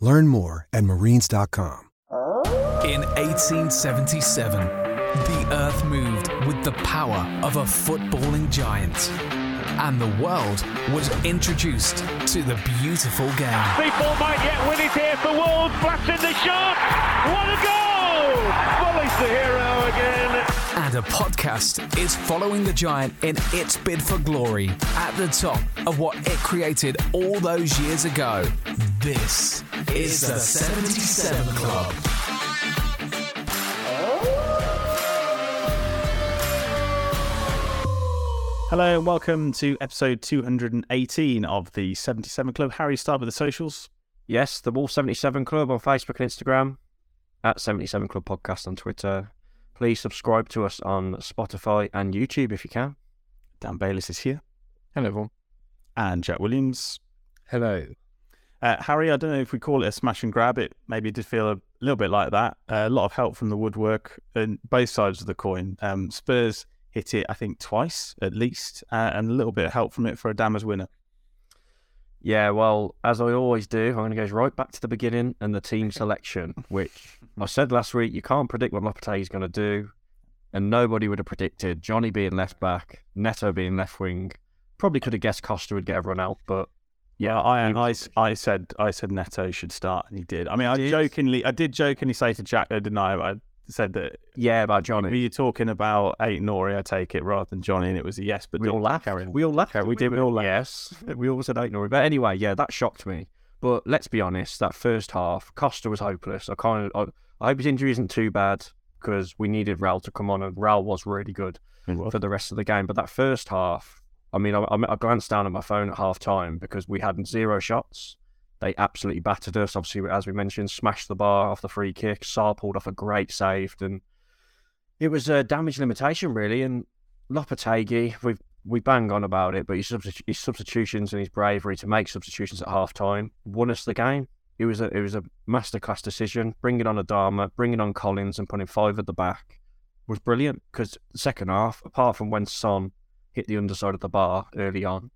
Learn more at marines.com. In 1877, the earth moved with the power of a footballing giant. And the world was introduced to the beautiful game. People might yet win it here for Wolves. Blasting the shot. What a goal! Bully's the hero again. And a podcast is following the giant in its bid for glory at the top of what it created all those years ago. This is the 77 Club. Hello and welcome to episode 218 of the 77 Club. Harry, start with the socials. Yes, the Wolf 77 Club on Facebook and Instagram, at 77 Club Podcast on Twitter. Please subscribe to us on Spotify and YouTube if you can. Dan Bayliss is here. Hello, everyone. And Jack Williams. Hello. Uh, Harry, I don't know if we call it a smash and grab. It maybe did feel a little bit like that. Uh, a lot of help from the woodwork and both sides of the coin. Um, Spurs hit it, I think, twice at least, uh, and a little bit of help from it for a Dammers winner. Yeah, well, as I always do, I'm going to go right back to the beginning and the team selection, which I said last week, you can't predict what Lopetegui is going to do. And nobody would have predicted Johnny being left back, Neto being left wing. Probably could have guessed Costa would get everyone out, but yeah, I I, I said I said Neto should start, and he did. I mean, I did. jokingly I did jokingly say to Jack, uh, didn't I? I said that. Yeah, about Johnny. Were you talking about Aït-Nouri? I take it rather than Johnny, and it was a yes. But we all laughed. We all laughed. We did. We all laughed. Yes, we all said Aït-Nouri. But anyway, yeah, that shocked me. But let's be honest, that first half, Costa was hopeless. I kind of, I, I hope his injury isn't too bad because we needed Raul to come on, and Raul was really good for the rest of the game. But that first half, I mean, I, I glanced down at my phone at half time because we had zero shots. They absolutely battered us. Obviously, as we mentioned, smashed the bar off the free kick. Sá pulled off a great save, and it was a damage limitation really. And Lopetegui, we we bang on about it, but his, substitu- his substitutions and his bravery to make substitutions at half time won us the game. It was a it was a masterclass decision. Bringing on Adama, bringing on Collins, and putting five at the back was brilliant. Because the second half, apart from when Son hit the underside of the bar early on,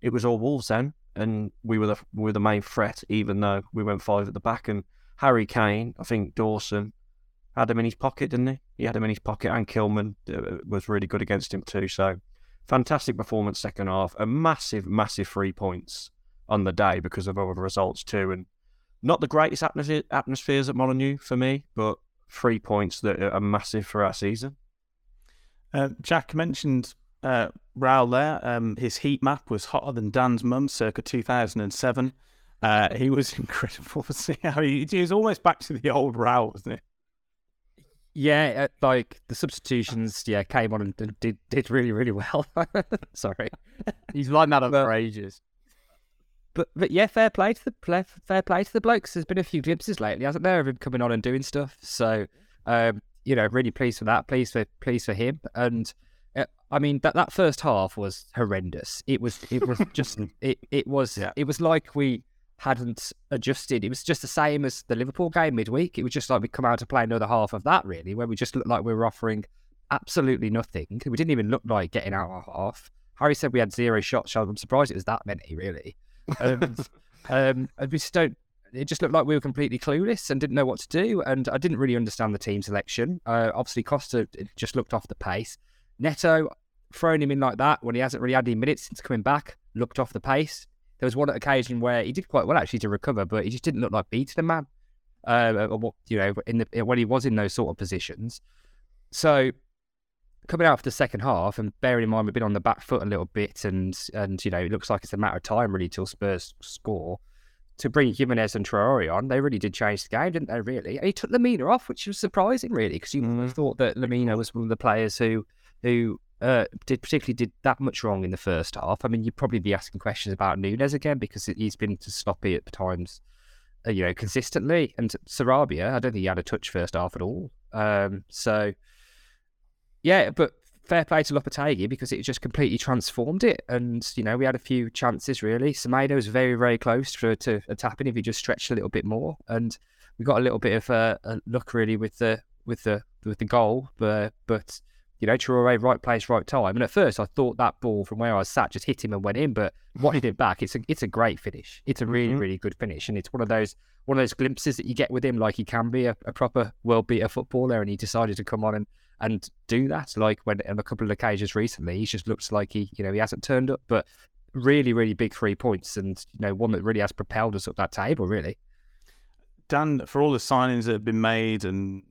it was all Wolves then, and we were the we were the main threat. Even though we went five at the back, and Harry Kane, I think Dawson had him in his pocket, didn't he? He had him in his pocket, and Kilman uh, was really good against him too. So fantastic performance second half, a massive, massive three points on the day because of other results too, and not the greatest atmosphere, atmospheres at Molineux for me, but three points that are massive for our season. Uh, Jack mentioned uh, there. Um, his heat map was hotter than Dan's mum, circa 2007. Uh, he was incredible to see how he, he was almost back to the old Raul, wasn't he? Yeah, uh, like the substitutions, yeah, came on and did did really really well. Sorry, he's lined that up But- for ages. but but yeah, fair play to the play, fair play to the blokes. There's been a few glimpses lately, hasn't there, of him coming on and doing stuff. So, um, you know, really pleased for that. Pleased for pleased for him. And I mean that that first half was horrendous. It was it was just it it was Yeah. it was like we hadn't adjusted. It was just the same as the Liverpool game midweek. It was just like we come out to play another half of that really, where we just looked like we were offering absolutely nothing. We didn't even look like getting out our half. Harry said we had zero shots. I'm surprised it was that many, really. Um, um, and we just don't. It just looked like we were completely clueless and didn't know what to do. And I didn't really understand the team selection. Uh, obviously, Costa just looked off the pace. Neto throwing him in like that when he hasn't really had any minutes since coming back looked off the pace. There was one occasion where he did quite well actually to recover, but he just didn't look like beating a man. Uh, or what you know, in the when he was in those sort of positions. So coming out of the second half and bearing in mind we've been on the back foot a little bit and and you know it looks like it's a matter of time really till Spurs score to bring Jimenez and Traore on they really did change the game didn't they really and he took Lemina off which was surprising really because you have thought that Lemina was one of the players who who uh, did particularly did that much wrong in the first half I mean you'd probably be asking questions about Nunes again because he's been sloppy at times uh, you know consistently and Sarabia I don't think he had a touch first half at all um, so yeah, but fair play to Lopetegui because it just completely transformed it. And, you know, we had a few chances really. Semedo was very, very close to, to a tapping if he just stretched a little bit more. And we got a little bit of a, a luck really with the with the with the goal. But but you know, Traore right place, right time. And at first I thought that ball from where I sat just hit him and went in, but watching it back, it's a it's a great finish. It's a really, mm-hmm. really good finish. And it's one of those one of those glimpses that you get with him, like he can be a, a proper world beater footballer and he decided to come on and and do that. Like when on a couple of occasions recently, he just looks like he, you know, he hasn't turned up. But really, really big three points, and you know, one that really has propelled us up that table. Really, Dan, for all the signings that have been made and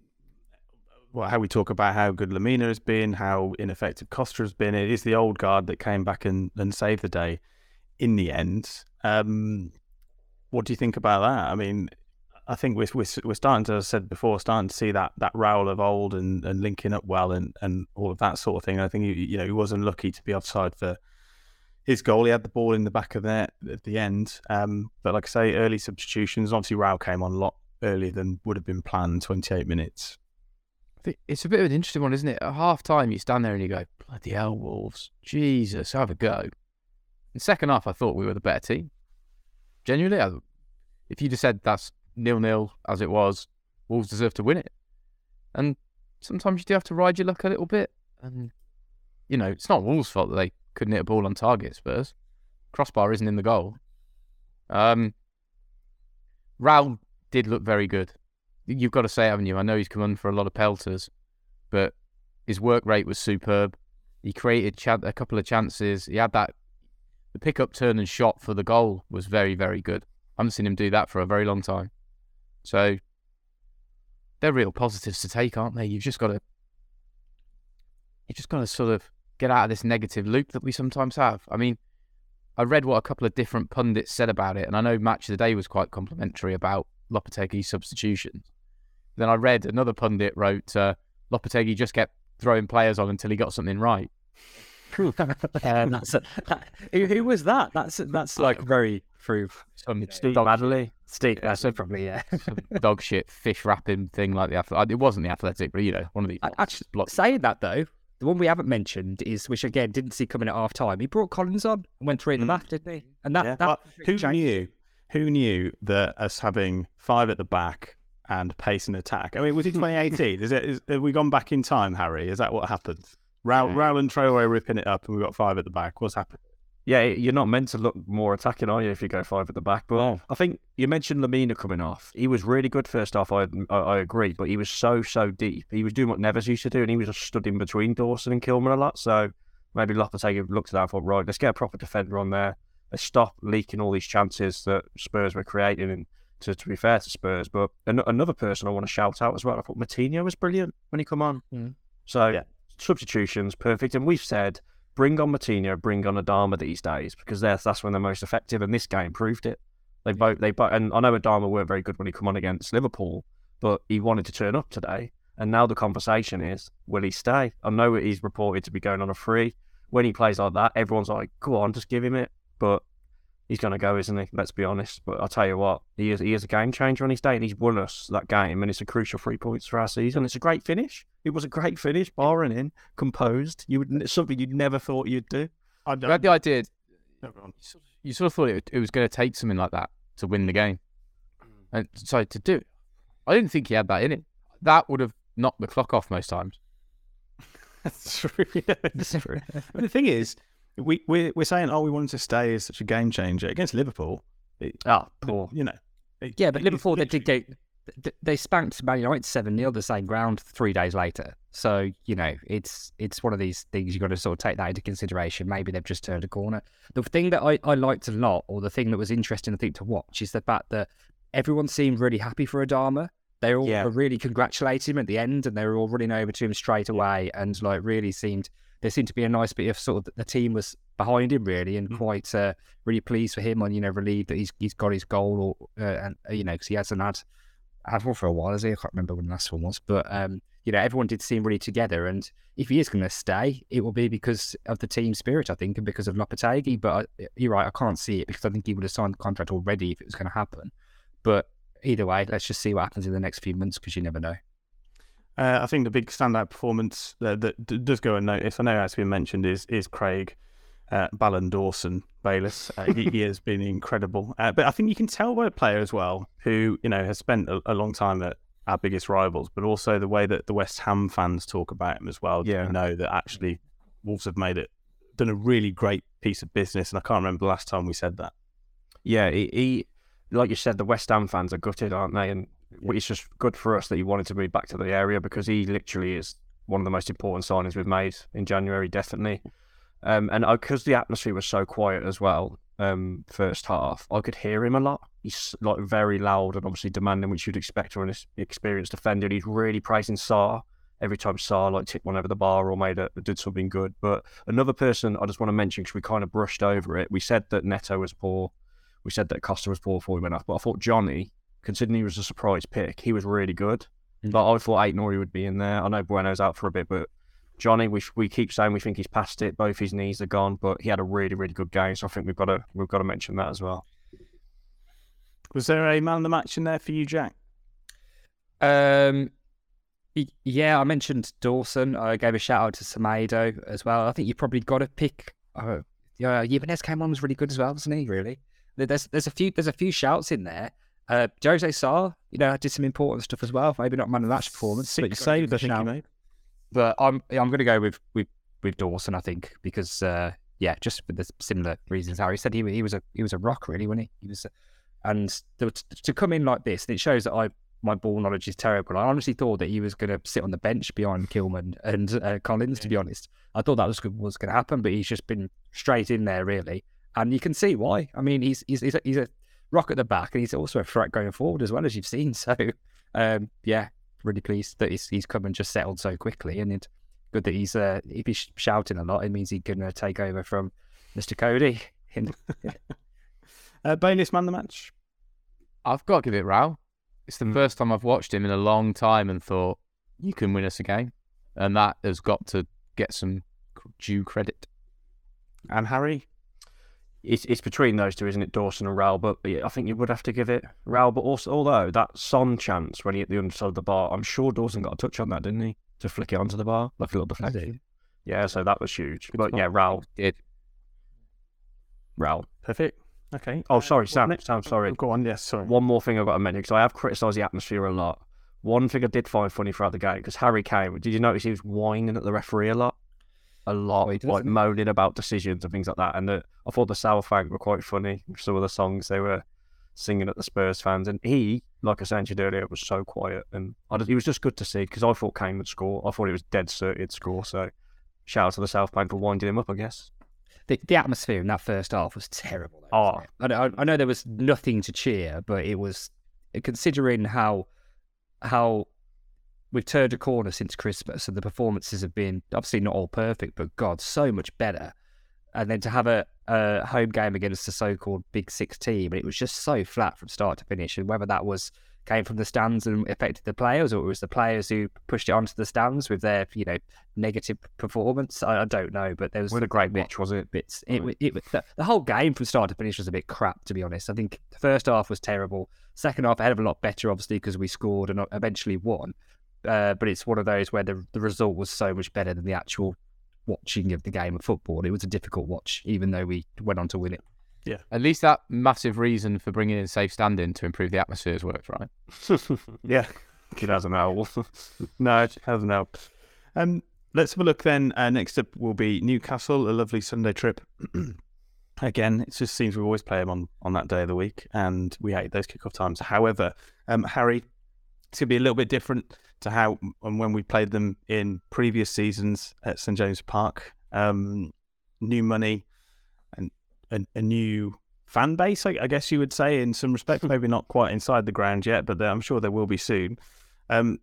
well, how we talk about how good Lemina has been, how ineffective Costa has been, it is the old guard that came back and, and saved the day in the end. Um, what do you think about that? I mean, I think we're, we're, we're starting to, as I said before, starting to see that that Raul of old and, and linking up well and, and all of that sort of thing. I think he, you know he was unlucky to be offside for his goal. He had the ball in the back of net at the end, um, but like I say, early substitutions. Obviously, Raul came on a lot earlier than would have been planned. Twenty eight minutes. It's a bit of an interesting one, isn't it? At half time, you stand there and you go, bloody hell, Wolves. Jesus, have a go. In second half, I thought we were the better team. Genuinely, I, if you just said that's nil nil as it was, Wolves deserve to win it. And sometimes you do have to ride your luck a little bit. And, you know, it's not Wolves' fault that they couldn't hit a ball on target, Spurs. Crossbar isn't in the goal. Um, Raul did look very good. You've got to say, haven't you? I know he's come on for a lot of pelters, but his work rate was superb. He created chan- a couple of chances. He had that the pickup turn and shot for the goal was very, very good. I haven't seen him do that for a very long time. So they're real positives to take, aren't they? You've just got to you've just got to sort of get out of this negative loop that we sometimes have. I mean, I read what a couple of different pundits said about it, and I know Match of the Day was quite complimentary about Lopetegui's substitutions. Then I read another pundit wrote uh, Lopetegui just kept throwing players on until he got something right. um, that's a, who, who was that? That's that's like very proof. Some Steve dog, Madley, Steve. That's it, probably yeah. some dog shit fish wrapping thing like the athletic. It wasn't the athletic, but you know, one of the I- Actually, saying that though, the one we haven't mentioned is which again didn't see coming at half time. He brought Collins on and went three in the back, didn't he? And that, Yeah, that but who changed. knew? Who knew that us having five at the back and pace and attack? I mean, was it 2018? is it? Is, have we gone back in time, Harry? Is that what happened? Raul, Raul and Traore ripping it up, and we got five at the back. What's happened? Yeah, you're not meant to look more attacking, are you, if you go five at the back? But No. I think you mentioned Lemina coming off. He was really good first half, I, I, I agree, but he was so, so deep. He was doing what Neves used to do, and he was just stood in between Dawson and Kilman a lot. So maybe Lopetegui looked at that and thought, right, let's get a proper defender on there. Let's stop leaking all these chances that Spurs were creating. And to, to be fair to Spurs, but an- another person I want to shout out as well, I thought Moutinho was brilliant when he come on. Mm. So Yeah. substitutions, perfect. And we've said bring on Moutinho, bring on Adama these days because that's that's when they're most effective. And this game proved it. They both they both and I know Adama weren't very good when he come on against Liverpool, but he wanted to turn up today. And now the conversation is, will he stay? I know he's reported to be going on a free. When he plays like that, everyone's like, go on, just give him it. But he's going to go, isn't he? Let's be honest. But I'll tell you what, he is he is a game changer on his day, and he's won us that game, and it's a crucial three points for our season. It's a great finish. It was a great finish, barring in, composed. You would something you'd never thought you'd do. I You had the idea. No, go on. You sort of thought it, it was going to take something like that to win the game, mm. and so to do, it, I didn't think he had that in it. That would have knocked the clock off most times. That's true. Yeah, it's true. The thing is, we we're, we're saying, oh, we wanted to stay as such a game changer against Liverpool. It, Ah, poor. you know. it- Yeah, but Liverpool they did th- They spanked Man United seven 0 the same ground three days later. So you know it's it's one of these things you've got to sort of take that into consideration. Maybe they've just turned a corner. The thing that I, I liked a lot, or the thing that was interesting I think to watch, is the fact that everyone seemed really happy for Adama. They all Yeah. were really congratulating him at the end, and they were all running over to him straight away, and like really seemed there seemed to be a nice bit of sort of the team was behind him really, and quite uh, really pleased for him, and you know relieved that he's he's got his goal, or uh, and uh, you know because he hasn't had had one for a while, has he? I can't remember when the last one was, but um, you know everyone did seem really together, and if he is going to stay, it will be because of the team spirit, I think, and because of Lopetegui. But I, you're right, I can't see it because I think he would have signed the contract already if it was going to happen. But either way, let's just see what happens in the next few months because you never know. Uh, I think the big standout performance that, that d- does go unnoticed, I know it's been mentioned, is is Craig uh, Ballon Dawson Bayliss. Uh, he, he has been incredible, uh, but I think you can tell by a player as well who you know has spent a, a long time at our biggest rivals, but also the way that the West Ham fans talk about him as well. Yeah. you know that actually Wolves have made it done a really great piece of business, and I can't remember the last time we said that. Yeah, he, he like you said, the West Ham fans are gutted, aren't they? And it's just good for us that he wanted to move back to the area because he literally is one of the most important signings we've made in January, definitely. Um, and because the atmosphere was so quiet as well, um, first half, I could hear him a lot. He's like very loud and obviously demanding, which you'd expect from an experienced defender. And he's really praising Sá every time Sá like tipped one over the bar or made a did something good. But another person I just want to mention because we kind of brushed over it. We said that Neto was poor. We said that Costa was poor before we went off, but I thought Johnny, considering he was a surprise pick, he was really good. But I thought Aït-Nouri would be in there. I know Bueno's out for a bit, but Johnny, we we keep saying we think he's past it. Both his knees are gone, but he had a really really good game. So I think we've got to we've got to mention that as well. Was there a man of the match in there for you, Jack? Um, yeah, I mentioned Dawson. I gave a shout out to Semedo as well. I think you probably got to pick. Oh, yeah, Jimenez came on was really good as well, wasn't he? Really, there's there's a few there's a few shouts in there. Uh, Jose Sá, you know, did some important stuff as well. Maybe not man of the match performance, but Six give saves, I think he made. But I'm I'm going to go with with with Dawson. I think because uh, yeah, just for the similar reasons Harry said he he was a he was a rock really, wasn't he? He was, a, and to, to come in like this, and it shows that I my ball knowledge is terrible. I honestly thought that he was going to sit on the bench behind Kilman and uh, Collins. To be honest, I thought that was was going to happen, but he's just been straight in there really, and you can see why. I mean, he's he's he's a, he's a rock at the back, and he's also a threat going forward as well as you've seen. So um, yeah, really pleased that he's he's come and just settled so quickly, and it's good that he's uh, if he's shouting a lot, it means he can uh, take over from Mr. Coady. In, Uh, Bayliss man the match. I've got to give it Rao. It's the first time I've watched him in a long time and thought you can win us a game, and that has got to get some due credit. And Harry. It's it's between those two, isn't it, Dawson and Raul? But I think you would have to give it Raul. But also, although that Son chance when he hit the underside of the bar, I'm sure Dawson got a touch on that, didn't he? To flick it onto the bar, like a little deflection. Yeah, so that was huge. but yeah, Raul, Did Raul. Perfect. Okay. Oh, uh, sorry, Sam. next- Sam, sorry. Go on. Yes, sorry. One more thing I've got to mention because I have criticised the atmosphere a lot. One thing I did find funny throughout the game because Harry Kane, did you notice he was whining at the referee a lot? A lot, does, like moaning about decisions and things like that. And the, I thought the South Southbank were quite funny. Some of the songs they were singing at the Spurs fans, and he, like I mentioned earlier, was so quiet. And I just, it was just good to see because I thought Kane would score. I thought it was dead certain he'd score. So shout out to the South Southbank for winding him up, I guess. the, the atmosphere in that first half was terrible. though, Oh. I, know- I know there was nothing to cheer, but it was considering how how we've turned a corner since Christmas, and the performances have been obviously not all perfect, but God, so much better. And then to have a, a home game against the so-called Big Six team, and it was just so flat from start to finish. And whether that was came from the stands and affected the players, or it was the players who pushed it onto the stands with their, you know, negative performance. I, I don't know, but there was What a great match, was it? bits. It, it, it the, the whole game from start to finish was a bit crap, to be honest. I think the first half was terrible. Second half, a hell of a lot better, obviously, because we scored and eventually won. Uh, but it's one of those where the the result was so much better than the actual watching of the game of football. It was a difficult watch, even though we went on to win it. Yeah. At least that massive reason for bringing in safe standing to improve the atmosphere has worked, right? yeah, It hasn't helped. no, it hasn't helped. Um, let's have a look then. Uh, next up will be Newcastle, a lovely Sunday trip. Again, it just seems we always play them on, on that day of the week, and we hate those kickoff times. However, um, Harry, it's going to be a little bit different to how and when we played them in previous seasons at St James Park. Um, new money and a, a new fan base, I, I guess you would say, in some respect. Maybe not quite inside the ground yet, but I'm sure there will be soon. Um,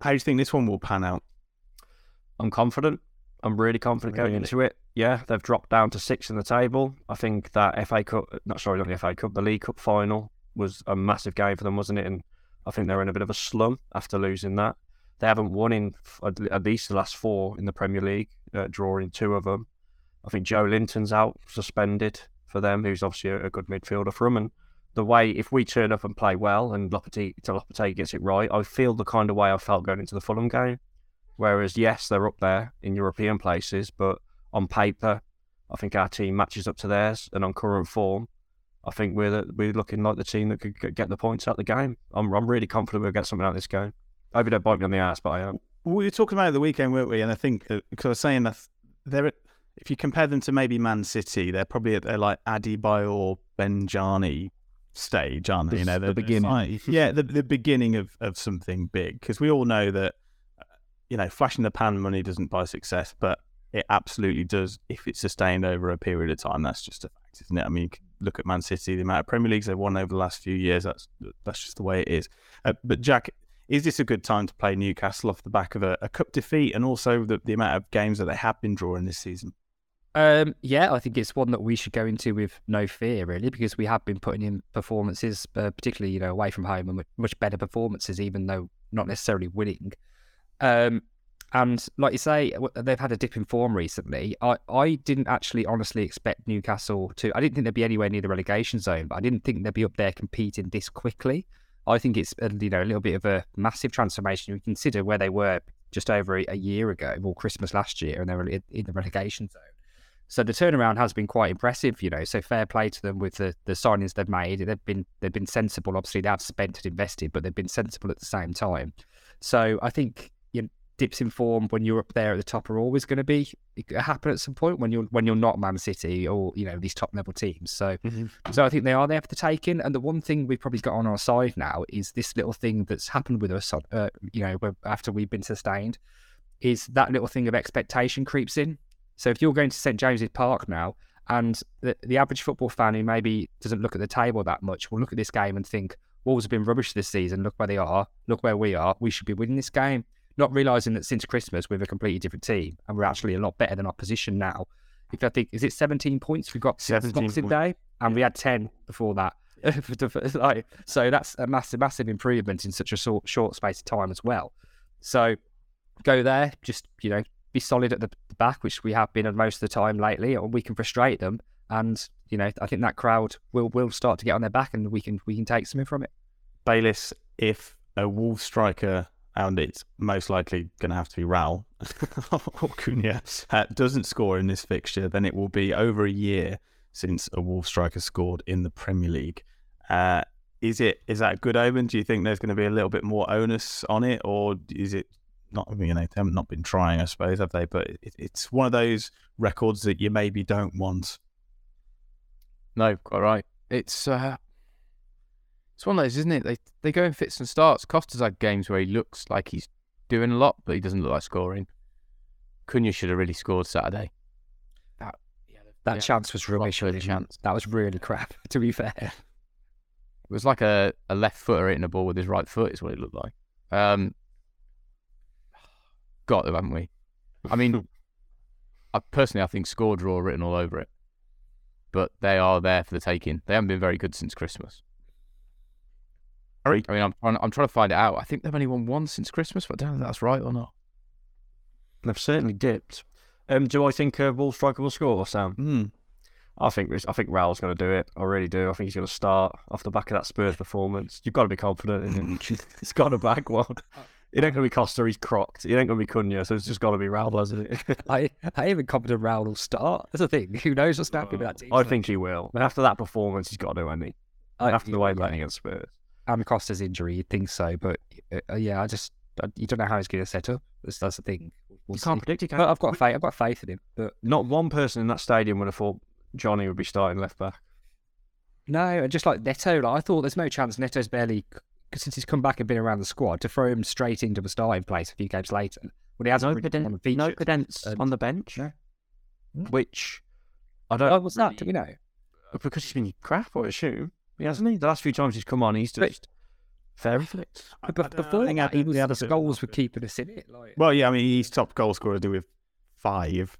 how do you think this one will pan out? I'm confident. I'm really confident going into it. Yeah, they've dropped down to six in the table. I think that FA Cup, not sorry, not the FA Cup, the League Cup final was a massive game for them, wasn't it? And I think they're in a bit of a slump after losing that. They haven't won in at least the last four in the Premier League, uh, drawing two of them. I think Joelinton's out suspended for them, who's obviously a, a good midfielder for them. And the way, if we turn up and play well and Lopetegui gets it right, I feel the kind of way I felt going into the Fulham game. Whereas, yes, they're up there in European places, but on paper, I think our team matches up to theirs, and on current form, I think we're we're looking like the team that could get- get the points out of the game. I'm I'm really confident we'll get something out of this game. I hope you don't bite me on the ass, but I am. We were talking about it the weekend, weren't we? And I think uh, because I was saying that they're if you compare them to maybe Man City, they're probably at their like Adebayor Benjani stage, aren't they? You know, the they're- beginning. like- yeah, the the beginning of of something big. Because we all know that uh, you know, flashing the pan money doesn't buy success, but it absolutely does if it's sustained over a period of time. That's just a fact, isn't it? I mean, you can look at Man City, the amount of Premier Leagues they've won over the last few years. That's that's just the way it is. Uh, but Jack, is this a good time to play Newcastle off the back of a, a cup defeat and also the, the amount of games that they have been drawing this season? Um, yeah, I think it's one that we should go into with no fear, really, because we have been putting in performances, uh, particularly you know away from home, and much, better performances, even though not necessarily winning. Um, and like you say, they've had a dip in form recently. I, I didn't actually honestly expect Newcastle to. I didn't think they'd be anywhere near the relegation zone, but I didn't think they'd be up there competing this quickly. I think it's a, you know a little bit of a massive transformation. You consider where they were just over a, year ago, or Christmas last year, and they were in, the relegation zone. So the turnaround has been quite impressive, you know. So fair play to them with the, the signings they've made. They've been they've been sensible. Obviously, they have spent and invested, but they've been sensible at the same time. So I think dips in form when you're up there at the top are always going to be happen at some point when you're when you're not Man City or you know these top level teams. So so I think they are there for the taking. And the one thing we've probably got on our side now is this little thing that's happened with us. Uh, you know, after we've been sustained, is that little thing of expectation creeps in. So if you're going to St James's Park now, and the, the average football fan who maybe doesn't look at the table that much will look at this game and think, Wolves have been rubbish this season. Look where they are. Look where we are. We should be winning this game. Not realizing that since Christmas we're a completely different team and we're actually a lot better than our position now. If I think is it 17 points we've got since 17 Boxing. Day, and we had 10 before that. like, so that's a massive, massive improvement in such a short, short space of time as well. So go there, just you know, be solid at the the back, which we have been most of the time lately, or we can frustrate them. And you know, I think that crowd will will start to get on their back, and we can we can take something from it. Bayliss, if a Wolves striker, and it's most likely going to have to be Raul or Cunha, uh, doesn't score in this fixture, then it will be over a year since a Wolves striker scored in the Premier League. Uh, is it is that a good omen? Do you think there's going to be a little bit more onus on it, or is it not? You know, they haven't not been trying, I suppose, have they? But it, it's one of those records that you maybe don't want. No, quite right. It's uh, it's one of those, isn't it? They they go in fits and starts. Costa's had games where he looks like he's doing a lot, but he doesn't look like scoring. Cunha should have really scored Saturday. That That Yeah, chance was rubbish. proper chance. That was really crap. To be fair, It was like a, a left footer hitting a ball with his right foot, is what it looked like. Um, got them, haven't we? I mean, I personally, I think score draw written all over it. But they are there for the taking. They haven't been very good since Christmas. I mean, I'm trying, I'm trying to find it out. I think they've only won one since Christmas, but I don't know if that's right or not. They've certainly dipped. Um, do I think uh, Wolves striker will score, or Sam? Hmm. I think I think Raul's going to do it. I really do. I think he's going to start off the back of that Spurs performance. You've got to be confident in him. he's got a bag one. It ain't going to be Costa. He's crocked. It ain't going to be Cunha. So it's just got to be Raul, hasn't it? I, I even confident Raul will start. That's the thing. Who knows what's happening with that team? I think he will. And after that performance, he's got to, he? I- after the way he's playing against Spurs. And Costa's injury, you'd think so. But uh, yeah, I just I, you don't know how he's going to set up. That's, that's the thing. We'll You can't see. predict it, can But? I've got faith. I've got faith in him. But Not one person in that stadium would have thought Johnny would be starting left back. no, and just like Neto, like, I thought there's no chance Neto's barely since he's come back and been around the squad to throw him straight into the starting place a few games later when he hasn't No, really Caden- won a feature. no Podence And- on the bench, No. which I don't. Oh, what's that? Do we know? Because he's been crap, I assume. He hasn't he? The last few times he's come on, he's just very flicked. But before think that, he was Adams- the goals were keeping us in it. Like, Well, yeah, I mean, he's top goal scorer to do with five.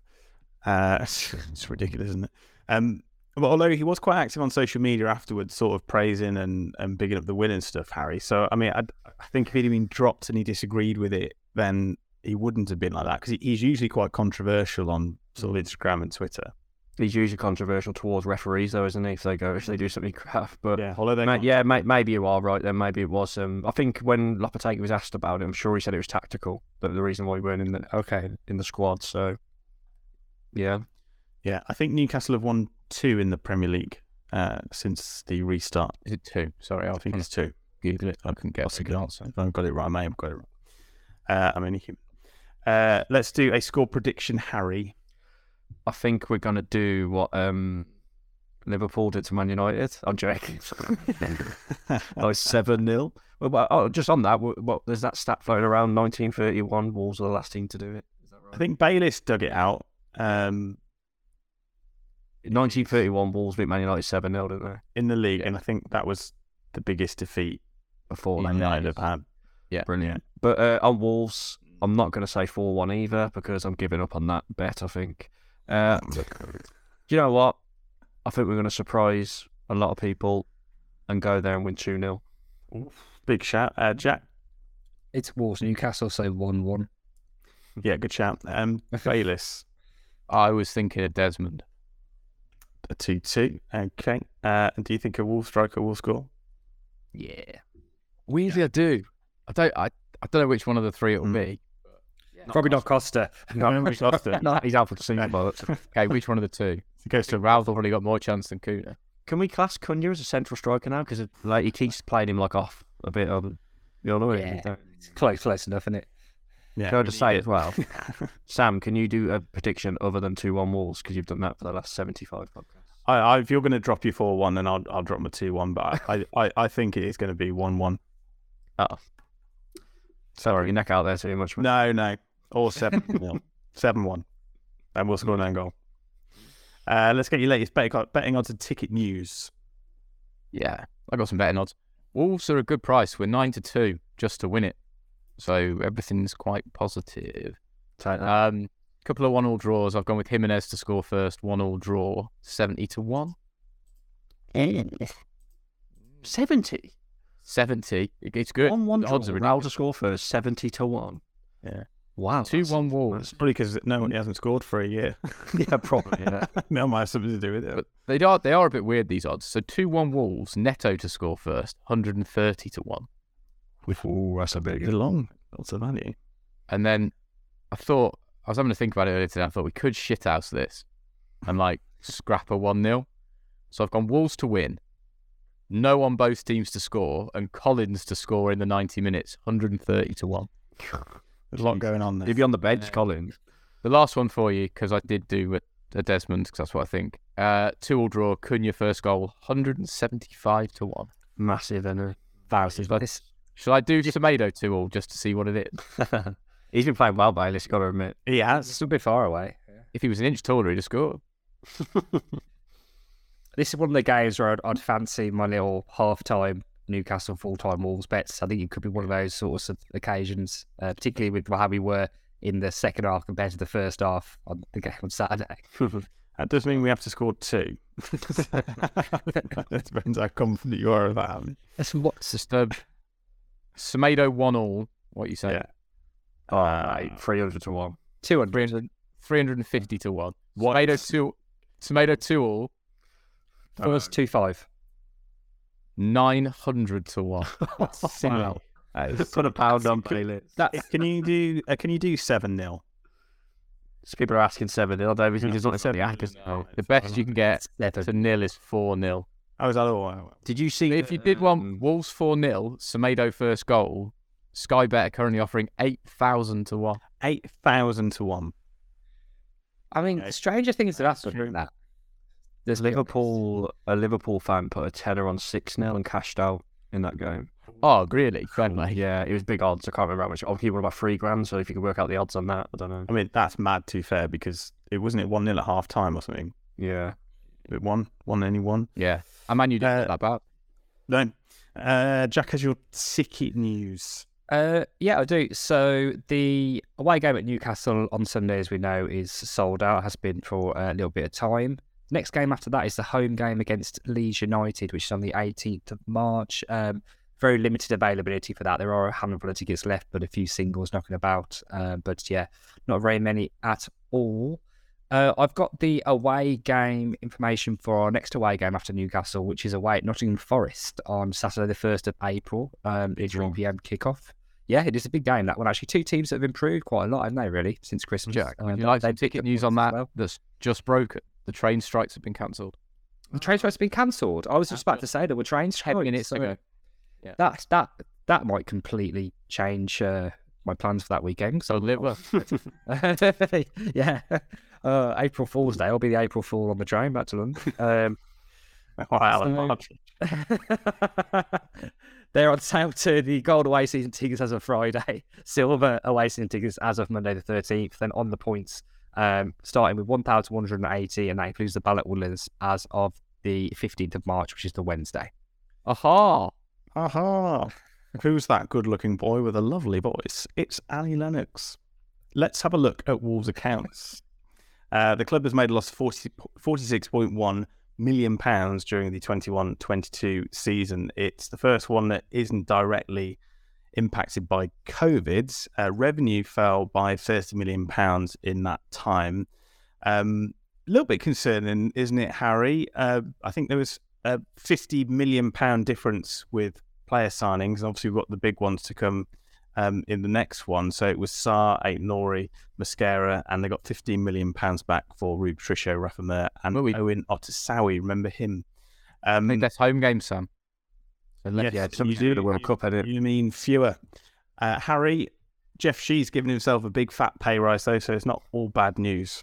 Uh, it's ridiculous, isn't it? Um, but although he was quite active on social media afterwards, sort of praising and, and bigging up the win and stuff, Harry. So, I mean, I, I think if he'd been dropped and he disagreed with it, then he wouldn't have been like that because he's usually quite controversial on sort of Instagram and Twitter. He's usually controversial towards referees, though, isn't he? If they go, if they do something crap. But Yeah, although they ma- yeah, may- maybe you are right. Then maybe it was. Um, I think when Lopetegui was asked about it, I'm sure he said it was tactical. That the reason why he weren't in the okay, in the squad. So, yeah, Yeah, I think Newcastle have won two in the Premier League uh, since the restart. Is it two? Sorry, I I think trying it's to two. Google it. I couldn't get That's a a good answer. If I've got it right, I may have got it wrong. Uh, I'm only human. Uh, let's do a score prediction, Harry. I think we're gonna do what um Liverpool did to Man United. I'm joking. like seven 0 well, well, oh, just on that, what, there's that stat floating around. 1931, Wolves are the last team to do it. Is that right? I think Bayliss dug it out. Um, 1931, Wolves beat Man United 7 0, didn't they? in the league, and I think that was the biggest defeat Before that. United have had. Yeah. Brilliant. But uh, on Wolves, I'm not going to say 4 1 either because I'm giving up on that bet, I think. Uh, you know what? I think we're going to surprise a lot of people and go there and win 2 0. Big shout, uh, Jack. it's Wolves Newcastle, so one one. Yeah, good shout. Um, Bayliss, I was thinking of Desmond. a two-two. Okay. Uh, and do you think a Wolf striker will score? Yeah. Weirdly, I do. I don't. I, I don't know which one of the three it will be. Probably not Costa. No, he's lost it. No, he's out for the season. but Okay, which one of the two? It goes So to Ralph's already got more chance than Cunha. Can we class Cunha as a central striker now? Because like he keeps playing him like off a bit. Um, you know, Yeah. yeah. It's close, close enough, isn't it? Yeah. Can I just say as well, Sam? Can you do a prediction other than two one Wolves? Because you've done that for the last seventy five podcasts. I, I, if you're going to drop your four one, then I'll I'll drop my two one. But I, I, I think it is going to be one one. Oh, sorry, your neck out there too much. No, no, or seven nil, seven one, and we'll score an own goal. Uh, let's get your latest betting, betting odds and ticket news. Yeah, I got some betting odds. Wolves are a good price. We're nine to two just to win it, so everything's quite positive. Take that. Um, couple of one-all draws. I've gone with Jimenez to score first. One-all draw, seventy to one. Seventy. Seventy. It- It's good. One one The draw. odds are Raul to score first. Seventy to one. Yeah. Wow. Two one Wolves. It's probably because no one hasn't scored for a year. yeah, probably. Yeah. that might have something to do with it. But they are they are a bit weird these odds. So two one Wolves. Neto to score first, hundred and thirty to one. Ooh, that's a bit long. Lots of value. And then I thought I was having to think about it earlier today. I thought we could shithouse this and like scrap a one 0 So I've gone Wolves to win, no on both teams to score, and Collins to score in the ninety minutes, hundred and thirty to one. There's a lot going on there. He'd be on the bench, Colin. The last one for you because I did do a, a Desmond because that's what I think. Uh, two all draw. Cunha first goal, hundred and seventy five to one. Massive, and Thousands. Shall I, shall I do tomato two all just to see what it is? he's been playing well, Bailey. Got to admit. He has. It's still a bit far away. If he was an inch taller, he'd have scored. This is one of the games where I'd, I'd fancy my little half-time Newcastle full time Wolves bets. I think it could be one of those sorts of occasions, uh, particularly with how we were in the second half compared to the first half on the game on Saturday. that does mean we have to score two. that depends how confident you are about. that. That's what disturbed. Semedo one all. What you say? Yeah. Uh, three hundred to one. 200. 300, 350 to one. What? Tomato two. Tomato two all. Uh, first two five. 900 to 1. wow. Just put a pound on Bayliss. can you do? Uh, can you do seven nil? so people are asking seven 0 David, think it's not seven nil. The best you can get to nil is four nil. I was like, oh, did you see? If you did want um, Wolves four 0 Semedo first goal, Sky Bet are currently offering eight thousand to one. Eight thousand to one. I mean, stranger things have happened than that. There's Liverpool, a Liverpool fan put a tenner on 6 0 and cashed out in that game. Oh, really? Friendly. Yeah, it was big odds. I can't remember how much. Obviously, was about three grand. So if you could work out the odds on that, I don't know. I mean, that's mad. Too fair because it wasn't it one 0 at half time or something. Yeah. It one one only one. Yeah. I man, you didn't Uh, that bad. No. Uh, Jack has your ticket news. Uh, yeah, I do. So the away game at Newcastle on Sunday, as we know, is sold out. Has been for a little bit of time. Next game after that is the home game against Leeds United, which is on the 18th of March. Um, very limited availability for that. There are a handful of tickets left, but a few singles knocking about. Uh, but yeah, not very many at all. Uh, I've got the away game information for our next away game after Newcastle, which is away at Nottingham Forest on Saturday, the 1st of April. Um, 3 one. pm kickoff. Yeah, it is a big game, that one. Actually, two teams that have improved quite a lot, haven't they, really, since Christmas? Jack, Uh, would you like some ticket news on that? well. That's just broken. The train strikes have been cancelled. The train strikes have been cancelled. I was just about to say there were train strikes. Ten minutes ago. Yeah. That, that, that might completely change uh, my plans for that weekend. So liver. yeah. Uh, April Fool's Day. I'll be the April Fool on the train back to London. Um, Wow, so- They're on sale to the gold away season tickets as of Friday, silver away season tickets as of Monday the 13th, then on the points, um, starting with 1,180, and that includes the ballot winners as of the 15th of March, which is the Wednesday. Aha! Aha! Who's that good-looking boy with a lovely voice? It's Ali Lennox. Let's have a look at Wolves' accounts. Uh, the club has made a loss of 40, 46.1 million pounds during the 21-22 season. It's the first one that isn't directly impacted by COVID. Uh, revenue fell by 30 million pounds in that time. Um, a little bit concerning, isn't it, Harry? Uh, I think there was a 50 million pound difference with player signings. And obviously, we've got the big ones to come um, in the next one. So it was Sá, Eight Nori, Mosquera, and they got 15 million pounds back for Rui Patricio, Rafa Mir, and Well, we- Owen Otasowie. Remember him? I Um, think that's home game, Sam. Let- yes, yeah, you do. the World Cup? You mean fewer? Uh, Harry, Jeff Shi's given himself a big fat pay rise though, so it's not all bad news.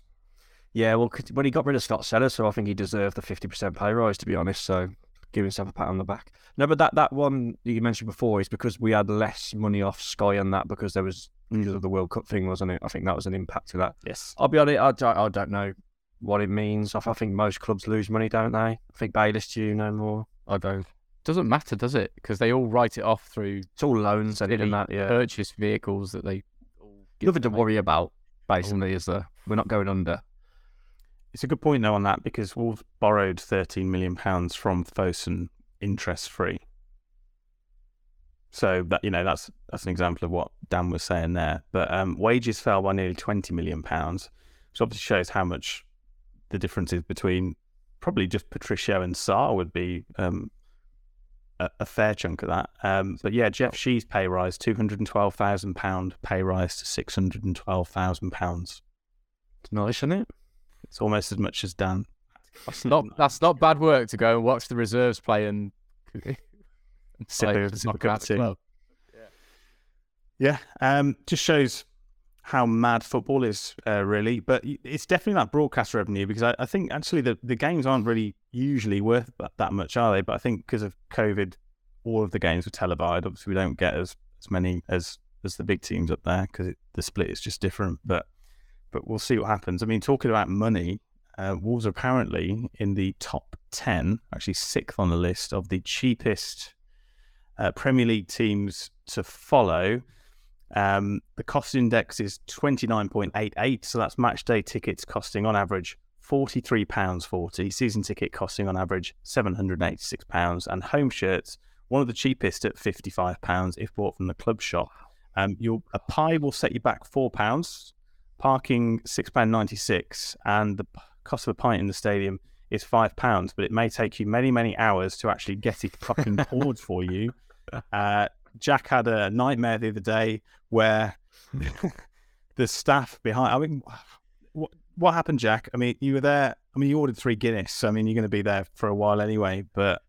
Yeah, well, when he got rid of Scott Sellers, so I think he deserved the 50% pay rise, to be honest. So give himself a pat on the back. No, but that, that one that you mentioned before is because we had less money off Sky on that because there was of the World Cup thing, wasn't it? I think that was an impact to that. Yes. I'll be honest, I don't, I don't know what it means. I, I think most clubs lose money, don't they? I think Bayliss do no more. I don't. Doesn't matter, does it? Because they all write it off through It's all loans and silly that, yeah. purchase vehicles that they. Nothing to away. worry about, basically, is there? We're not going under. It's a good point though on that because Wolves borrowed 13 million pounds from Fosun interest free. So that you know that's that's an example of what Dan was saying there. But um, wages fell by nearly 20 million pounds, which obviously shows how much the difference is between probably just Patricio and Sá would be um, a, a fair chunk of that. Um, but yeah, Jeff Shi's pay rise, 212,000 pound pay rise to 612,000 pounds. It's nice, isn't it? It's almost as much as Dan. That's not that's not bad work to go and watch the reserves play and. and Sip like, a- sip a cup of the tea. club. Yeah, um, just shows how mad football is, uh, really. But it's definitely that broadcast revenue because I, I think actually the, the games aren't really usually worth that, that much, are they? But I think because of COVID, all of the games were televised. Obviously, we don't get as, as many as as the big teams up there because the split is just different. But but we'll see what happens. I mean, talking about money, uh, Wolves are apparently in the top ten, actually sixth on the list of the cheapest uh, Premier League teams to follow. Um, the cost index is 29.88, so that's match day tickets costing on average £43.40, season ticket costing on average £786, and home shirts, one of the cheapest at £55 if bought from the club shop. Um, your A pie will set you back £4, parking £6.96, and the cost of a pint in the stadium is £5, but it may take you many, many hours to actually get it fucking poured for you. Uh, Jack had a nightmare the other day where the staff behind. I mean, what what happened, Jack? I mean, you were there. I mean, you ordered three Guinness. So, I mean, you're going to be there for a while anyway. But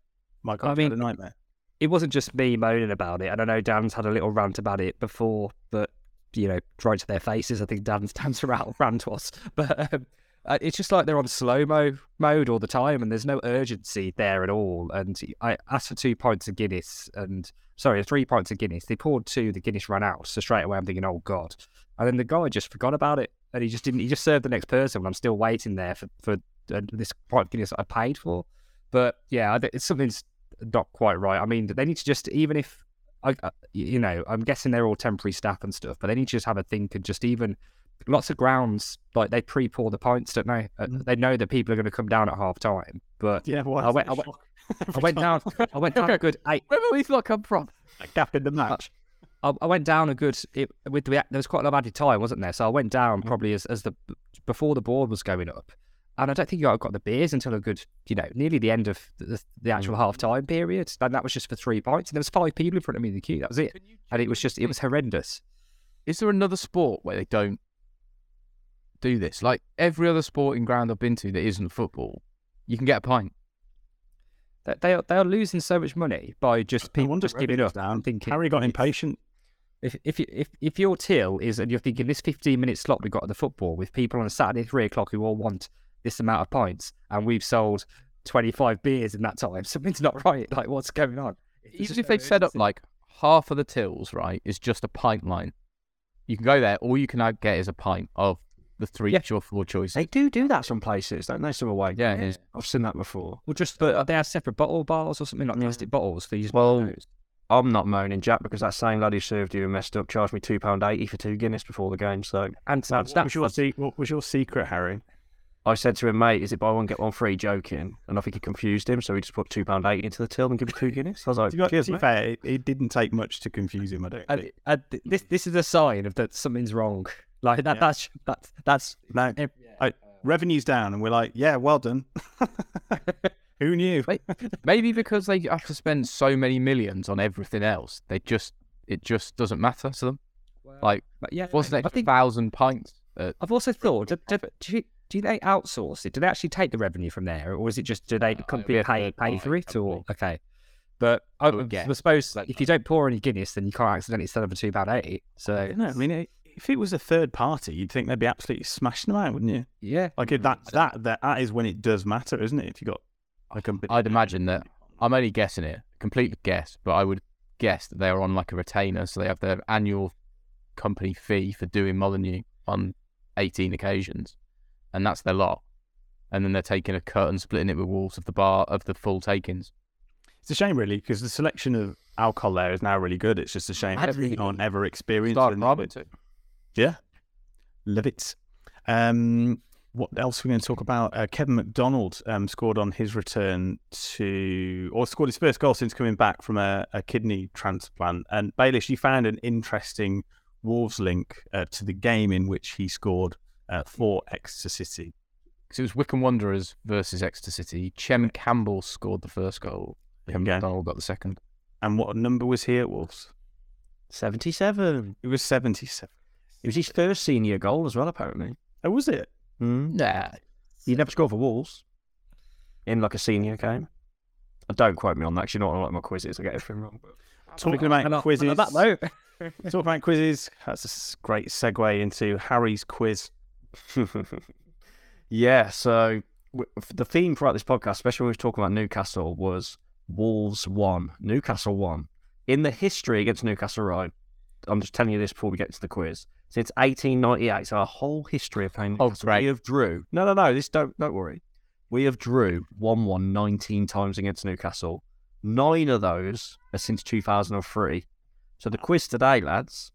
my God, I I mean- had a nightmare. it wasn't just me moaning about it, and I know Dan's had a little rant about it before, but you know, right to their faces. I think Dan's Dan's rant rant was, but um, uh, it's just like they're on slow mo mode all the time, and there's no urgency there at all. And I asked for two pints of Guinness, and sorry, three pints of Guinness. They poured two, the Guinness ran out, so straight away I'm thinking, oh god. And then the guy just forgot about it, and he just didn't. He just served the next person, and I'm still waiting there for for uh, this pint of Guinness I paid for. But yeah, it's something's not quite right. I mean, they need to just even if I, uh, you know, I'm guessing they're all temporary staff and stuff, but they need to just have a think and just even lots of grounds like they pre-pour the pints, don't they? Uh, they know that people are going to come down at half time. But Yeah, well, I went, I went, I went down, I went down a good eight. Where will these lot come from? gap in the match. I, I went down a good it, with the there was quite a lot of added time, wasn't there? So I went Mm. down probably as as the before the board was going up, and I don't think I got the beers until a good you know nearly the end of the, the actual Mm. half time period, and that was just for three pints. And there was five people in front of me in the queue. That was it, and it was just it was horrendous. Is there another sport where they don't do this? Like every other sporting ground I've been to that isn't football, you can get a pint. They they are, they are losing so much money by just No people just giving up down. thinking. Harry got impatient. If if you, if if your till is and you're thinking this 15 minute slot we got at the football with people on a Saturday three o'clock who all want this amount of pints and we've sold 25 beers in that time, something's not right. Like what's going on? There's Even if no they set up like half of the tills, right, is just a pint line. You can go there, all you can get is a pint of the three Yeah. or four choices. They do do that some places, don't they? Some away. Yeah, games. yeah. I've seen that before. Well, just but uh, they have separate bottle bars or something like plastic bottles for you. to Well, use. I'm not moaning, Jack, because that same lad who served you and messed up charged me two pound eighty for two Guinness before the game. So and that's- What that, was your se- What was your secret, Harry? I said to him, mate, is it buy one get one free? Joking, and I think he confused him, so he just put two pound eighty into the till and give me two Guinness. I was like, To be, cheers, to be mate. fair, it, it didn't take much to confuse him. I don't and, think. and th- this this is a sign of that something's wrong. Like that Yeah. that's that's that's No, ev- I, revenue's down, and we're like, yeah, well done. Who knew? Maybe because they have to spend so many millions on everything else, they just it just doesn't matter to them. Like, but yeah. what's an I think thousand pints? Uh, I've also thought, do, do, do, do they outsource it? Do they actually take the revenue from there, or is it just do they Uh, company it'll be a pay pay for it? Or okay, but I, I. I suppose Like- if you don't pour any Guinness, then you can't accidentally sell them for two pound eighty. So No, I mean, it, if it was a third party, you'd think they'd be absolutely smashing them out, wouldn't you? yeah, Like if that that that, that is when it does matter, isn't it? If you got like a I'd imagine that I'm only guessing it, complete guess, but I would guess that they are on like a retainer, so they have their annual company fee for doing Molineux on 18 occasions, and that's their lot. And then they're taking a cut and splitting it with Wolves of the bar of the full takings. It's a shame, really, because the selection of alcohol there is now really good. It's just a shame Absolutely. no one ever experienced Started it. Robin too. Yeah, love it. Um, what else are we going to talk about? Uh, Kevin McDonald um, scored on his return to, or scored his first goal since coming back from a, a kidney transplant. And Bayliss, you found an interesting Wolves link uh, to the game in which he scored uh, for Exeter City. Because it was Wycombe Wanderers versus Exeter City. Chem Campbell scored the first goal. Kevin Okay. McDonald got the second. And what number was he at Wolves? seventy-seven. It was 77. It was his first senior goal as well, apparently. Oh, was it? Mm. Nah, He never scored for Wolves in like a senior game. Uh, Don't quote me on that. 'cause you know what I like my quizzes. I get everything wrong. Talking about And on- quizzes. and that note, Talking about quizzes, that's a great segue into Harry's quiz. yeah, so w- f- the theme throughout this podcast, especially when we were talking about Newcastle, was Wolves won. Newcastle won. In the history against Newcastle, right? I'm just telling you this before we get to the quiz. Since 1898, so our whole history of playing Oh, great. we have drew. No, no, no. This don't don't worry. We have drew 1-1 19 times against Newcastle. Nine of those are since 2003. So the quiz today, lads,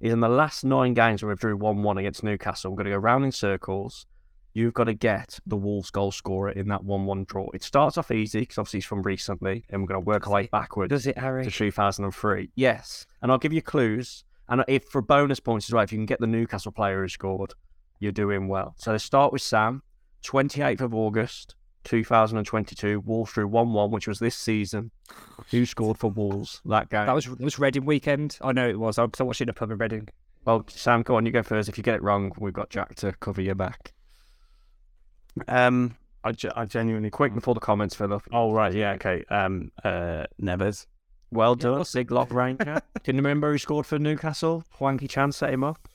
is in the last nine games where we've drew 1 1 against Newcastle. We're going to go round in circles. You've got to get the Wolves goal scorer in that 1 1 draw. It starts off easy because obviously it's from recently, and we're going to work our way backwards Does it, Harry? to 2003. Yes. And I'll give you clues. And if for bonus points as well, if you can get the Newcastle player who scored, you're doing well. So let's start with Sam. 28th of August, 2022. Wolves drew 1 1, which was this season. Who scored for Wolves that game? That was that was Reading weekend. I know it was. I was watching a pub in Reading. Well, Sam, go on, you go first. If you get it wrong, we've got Jack to cover your back. Um, I, ge- I genuinely Quick before the comments fill up. Oh right, yeah, okay. Um, uh, Neves. Well done, Big Lock Ranger. Can you remember who scored for Newcastle? Hwang Hee-chan set him up.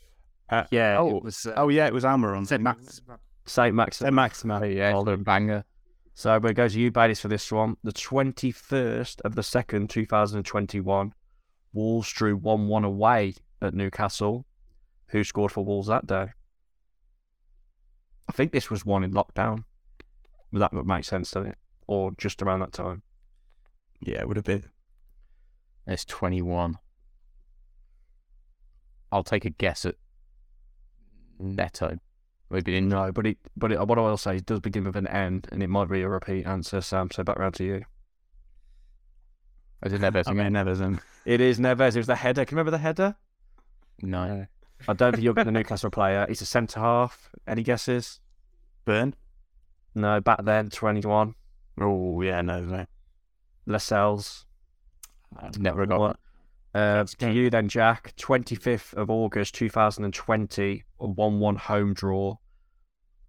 Uh, Yeah, oh, it was. Uh, oh yeah, it was Almiron. said Max. Saint Max. Saint Maximin. yeah. Older banger. So we go to you, Bailey, for this one. The 21st of the 2nd, 2021, Wolves drew 1 1 away at Newcastle. Who scored for Wolves that day? I think this was one in lockdown. That would make sense, doesn't it? Or just around that time. Yeah, it would have been. It's 21. I'll take a guess at Neto. Maybe No, but it, but it, what I will say is it does begin with an N, and it might be a repeat answer, Sam. So back round to you. I didn't I mean, Neves and It is Neves. It was the header. Can you remember the header? No. I don't think you'll get the Newcastle player. He's a centre half. Any guesses? Burn. No, back then, 21. Oh yeah, no, no. Lascelles. Never got What? Uh, to you then, Jack. 25th of August 2020, a 1 1 home draw.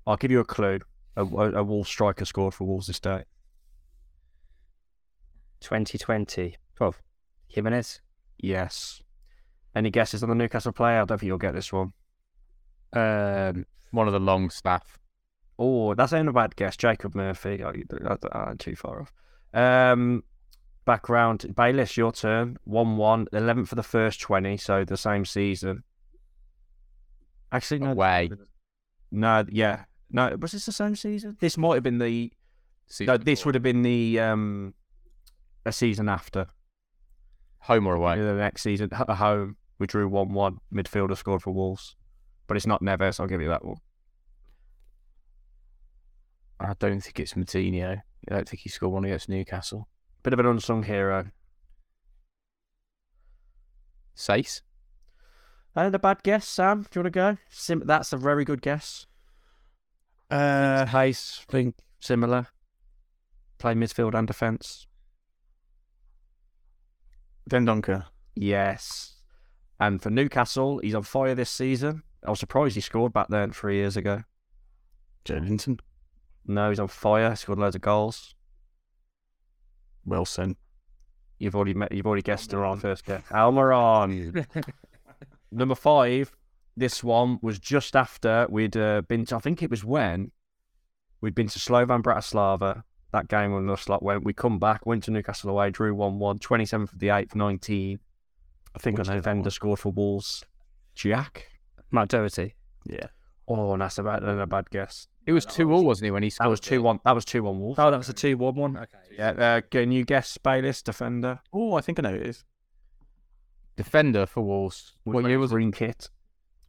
I'll give you a clue. A, a, a Wolves striker scored for Wolves this day. 2020. 12. Jimenez. Yes. Any guesses on the Newcastle player? I don't think you'll get this one. Um, one of the Longstaff. Oh, that's ain't a bad guess. Jacob Murphy. Oh, you- that- that- I'm too far off. Um, background. Bayliss, your turn. 1 1, 11th for the first 20, so the same season. Actually, no. Away. No, yeah. No, was this the same season? This might have been the. Season no, this before. would have been the um, a season after. Home or away? The next season, at home, we drew 1 1. Midfielder scored for Wolves. But it's not Neves, I'll give you that one. I don't think it's Moutinho. I don't think he scored one against Newcastle. Bit of an unsung hero. Sace? And a bad guess, Sam. Do you want to go? Sim- that's a very good guess. Uh, Pace, think similar. Play midfield and defence. Dendoncker. Yes. And for Newcastle, he's on fire this season. I was surprised he scored back then three years ago. Joelinton. No, he's on fire. He Scored loads of goals. Wilson. You've already met, you've already guessed her on first guess. Almiron. Number five. This one was just after we'd uh, been. To, I think it was when we'd been to Slovan Bratislava. That game when the slot went. We come back, went to Newcastle away, drew 1 1, 27th of the 8th, 19. I think Which I defender scored for Wolves? Jack. Matt Doherty. Yeah. Oh, and that's a bad, a bad guess. It was 2 all, wasn't he, when he scored? That was 2 1. That was 2 1 Wolves. Oh, that was a 2 1 one. Okay. Yeah. Uh, can you guess Bayliss, defender? Oh, I think I know who it is. Defender for Wolves. What year was? Green kit.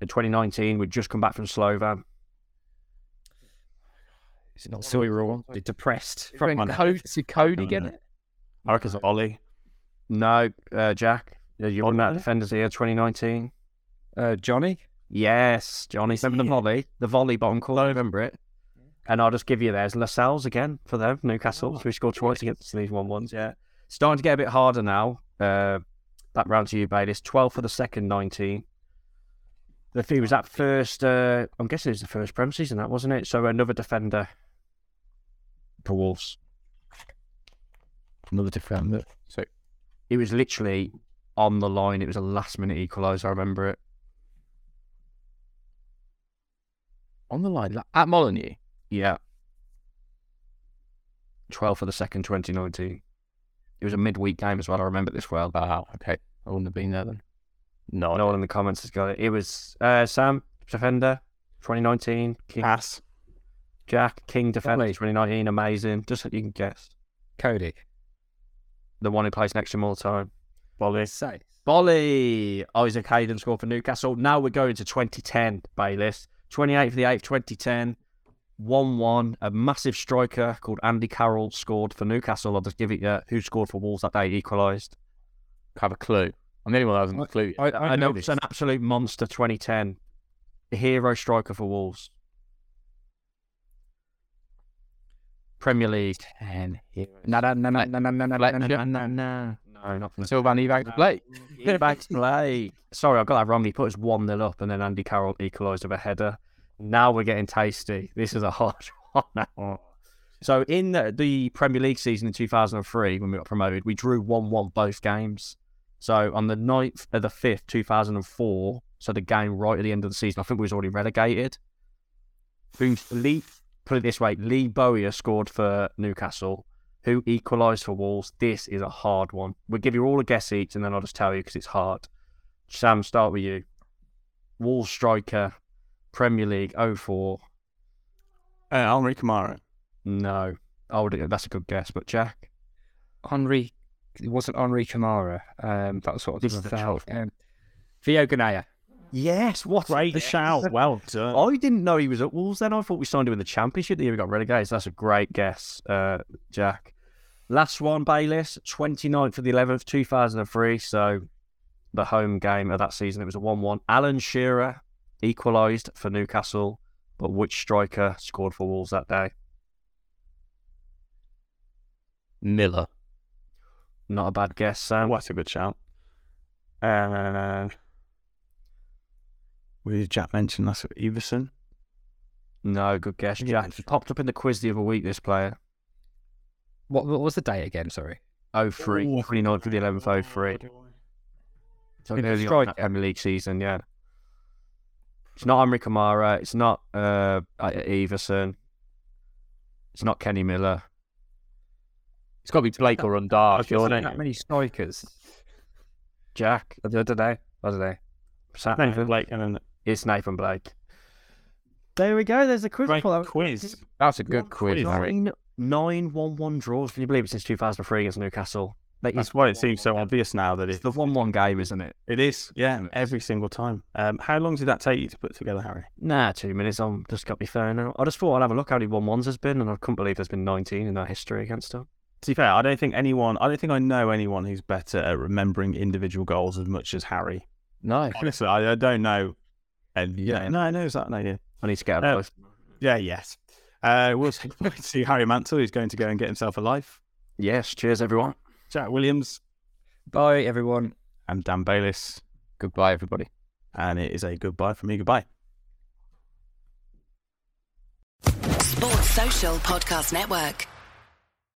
In 2019, we'd just come back from Slovan. Is it not Silly Be depressed. From Come. Coady, did Coady get it? I reckon it's Ollie. No, uh, Jack. You're on that Ollie? defenders here, 2019. Uh, Jonny. Yes, Jonny. Remember the volley? The volley bottom corner. remember it? And I'll just give you theirs. Lascelles again for them, Newcastle. So we scored twice against these one ones, yeah. Starting to get a bit harder now. Uh, back round to you, Bayliss. 12 for the second, 19. The fee was that first, uh, I'm guessing it was the first Prem season, that wasn't it? So another defender for Wolves. Another defender. So It was literally on the line. It was a last minute equaliser. I remember it. on the line, like, at Molineux. Yeah. 12 for the second, 2019. It was a midweek game as well. I remember this well. Wow, okay. I wouldn't have been there then. No, No one in the comments has got it. It was uh, Sam, defender, 2019. King, Pass. Jack, King, defender, Lovely. 2019. Amazing. Just so you can guess. Coady. The one who plays next to him all the time. Boly. Say. Boly. Isaac Hayden scored for Newcastle. Now we're going to 2010, Bayliss. 28th of the 8th, 2010. 1 1. A massive striker called Andy Carroll scored for Newcastle. I'll just give it you. Who scored for Wolves that day? Equalised. Have a clue. I'm the only one that hasn't a clue. I, I, I know know it's this. an absolute monster 2010. A hero striker for Wolves. Premier League. Ten heroes. No, no, no, no, no, no, no, no, no, no, no, no. No, not from Sylvan Ebanks-Blake. back to play. Sorry, I got that wrong. He put us 1 0 up and then Andy Carroll equalised with a header. Now we're getting tasty. This is a hard one. So, in the, the Premier League season in 2003, when we got promoted, we drew 1 1 both games. So, on the 9th of the 5th, 2004, so the game right at the end of the season, I think we was already relegated. Lee, put it this way Lee Bowyer scored for Newcastle who equalised for Wolves. This is a hard one. We'll give you all a guess each, and then I'll just tell you because it's hard. Sam, start with you. Wolves striker, Premier League 04. Uh, Henri Camara. No, I would. That's a good guess, but Jack. Henri, it wasn't Henri Camara. Um, that was what I This was is the about. Um, Theo Ganea. Yes, what Great the- shout. Well done. I didn't know he was at Wolves. Then I thought we signed him in the Championship the year we got relegated. So that's a great guess, uh, Jack. Last one, Bayliss, 29th of the 11th, 2003. So the home game of that season, it was a 1 1. Alan Shearer equalised for Newcastle, but which striker scored for Wolves that day? Miller. Not a bad guess, Sam. Well, that's a good shout. Uh, what did Jack mention? That's Iversen. No, good guess, Jack. He popped up in the quiz the other week, this player. What, what was the date again? Sorry. 03, 29th of the 11th, 03. So Big early on that Premier League season, yeah. It's not Henri Camara. It's not uh, Iversen. It's not Kenny Miller. It's got to be Blake or Undar, surely. That many strikers. Jack. I don't know. I don't know. Sam, Nathan Blake and then It's Nathan Blake. There we go. There's a quiz. great for quiz. That's a good quiz, Harry. Nine, nine, one, one draws. Can you believe it since 2003 against Newcastle? That That's why it seems so obvious now that it's it, the one-one game, isn't it? it is. Yeah, every single time. Um, how long did that take you to put together, Harry? Nah, two minutes. I'm just got my phone out. I just thought I'd have a look how many one-ones there's been, and I couldn't believe there's been 19 in that history against them. To be fair, I don't think anyone, I don't think I know anyone who's better at remembering individual goals as much as Harry. No. Honestly, I, I don't know. And yeah, Yeah. no, no, is that an idea? I need to get Uh, a uh, Yeah, yes. Uh, we'll see, we'll see Harry Mantle, who's going to go and get himself a life. Yes, cheers, everyone. Jack Williams Bye, everyone. I'm Dan Bayliss. Goodbye, everybody. And it is a goodbye from me. Goodbye. Sports Social Podcast Network.